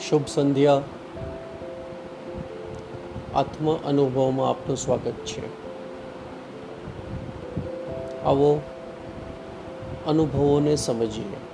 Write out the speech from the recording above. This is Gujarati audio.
શુભ સંધ્યા. આત્મ અનુભવમાં આપનું સ્વાગત છે. આવો અનુભવોને સમજીએ.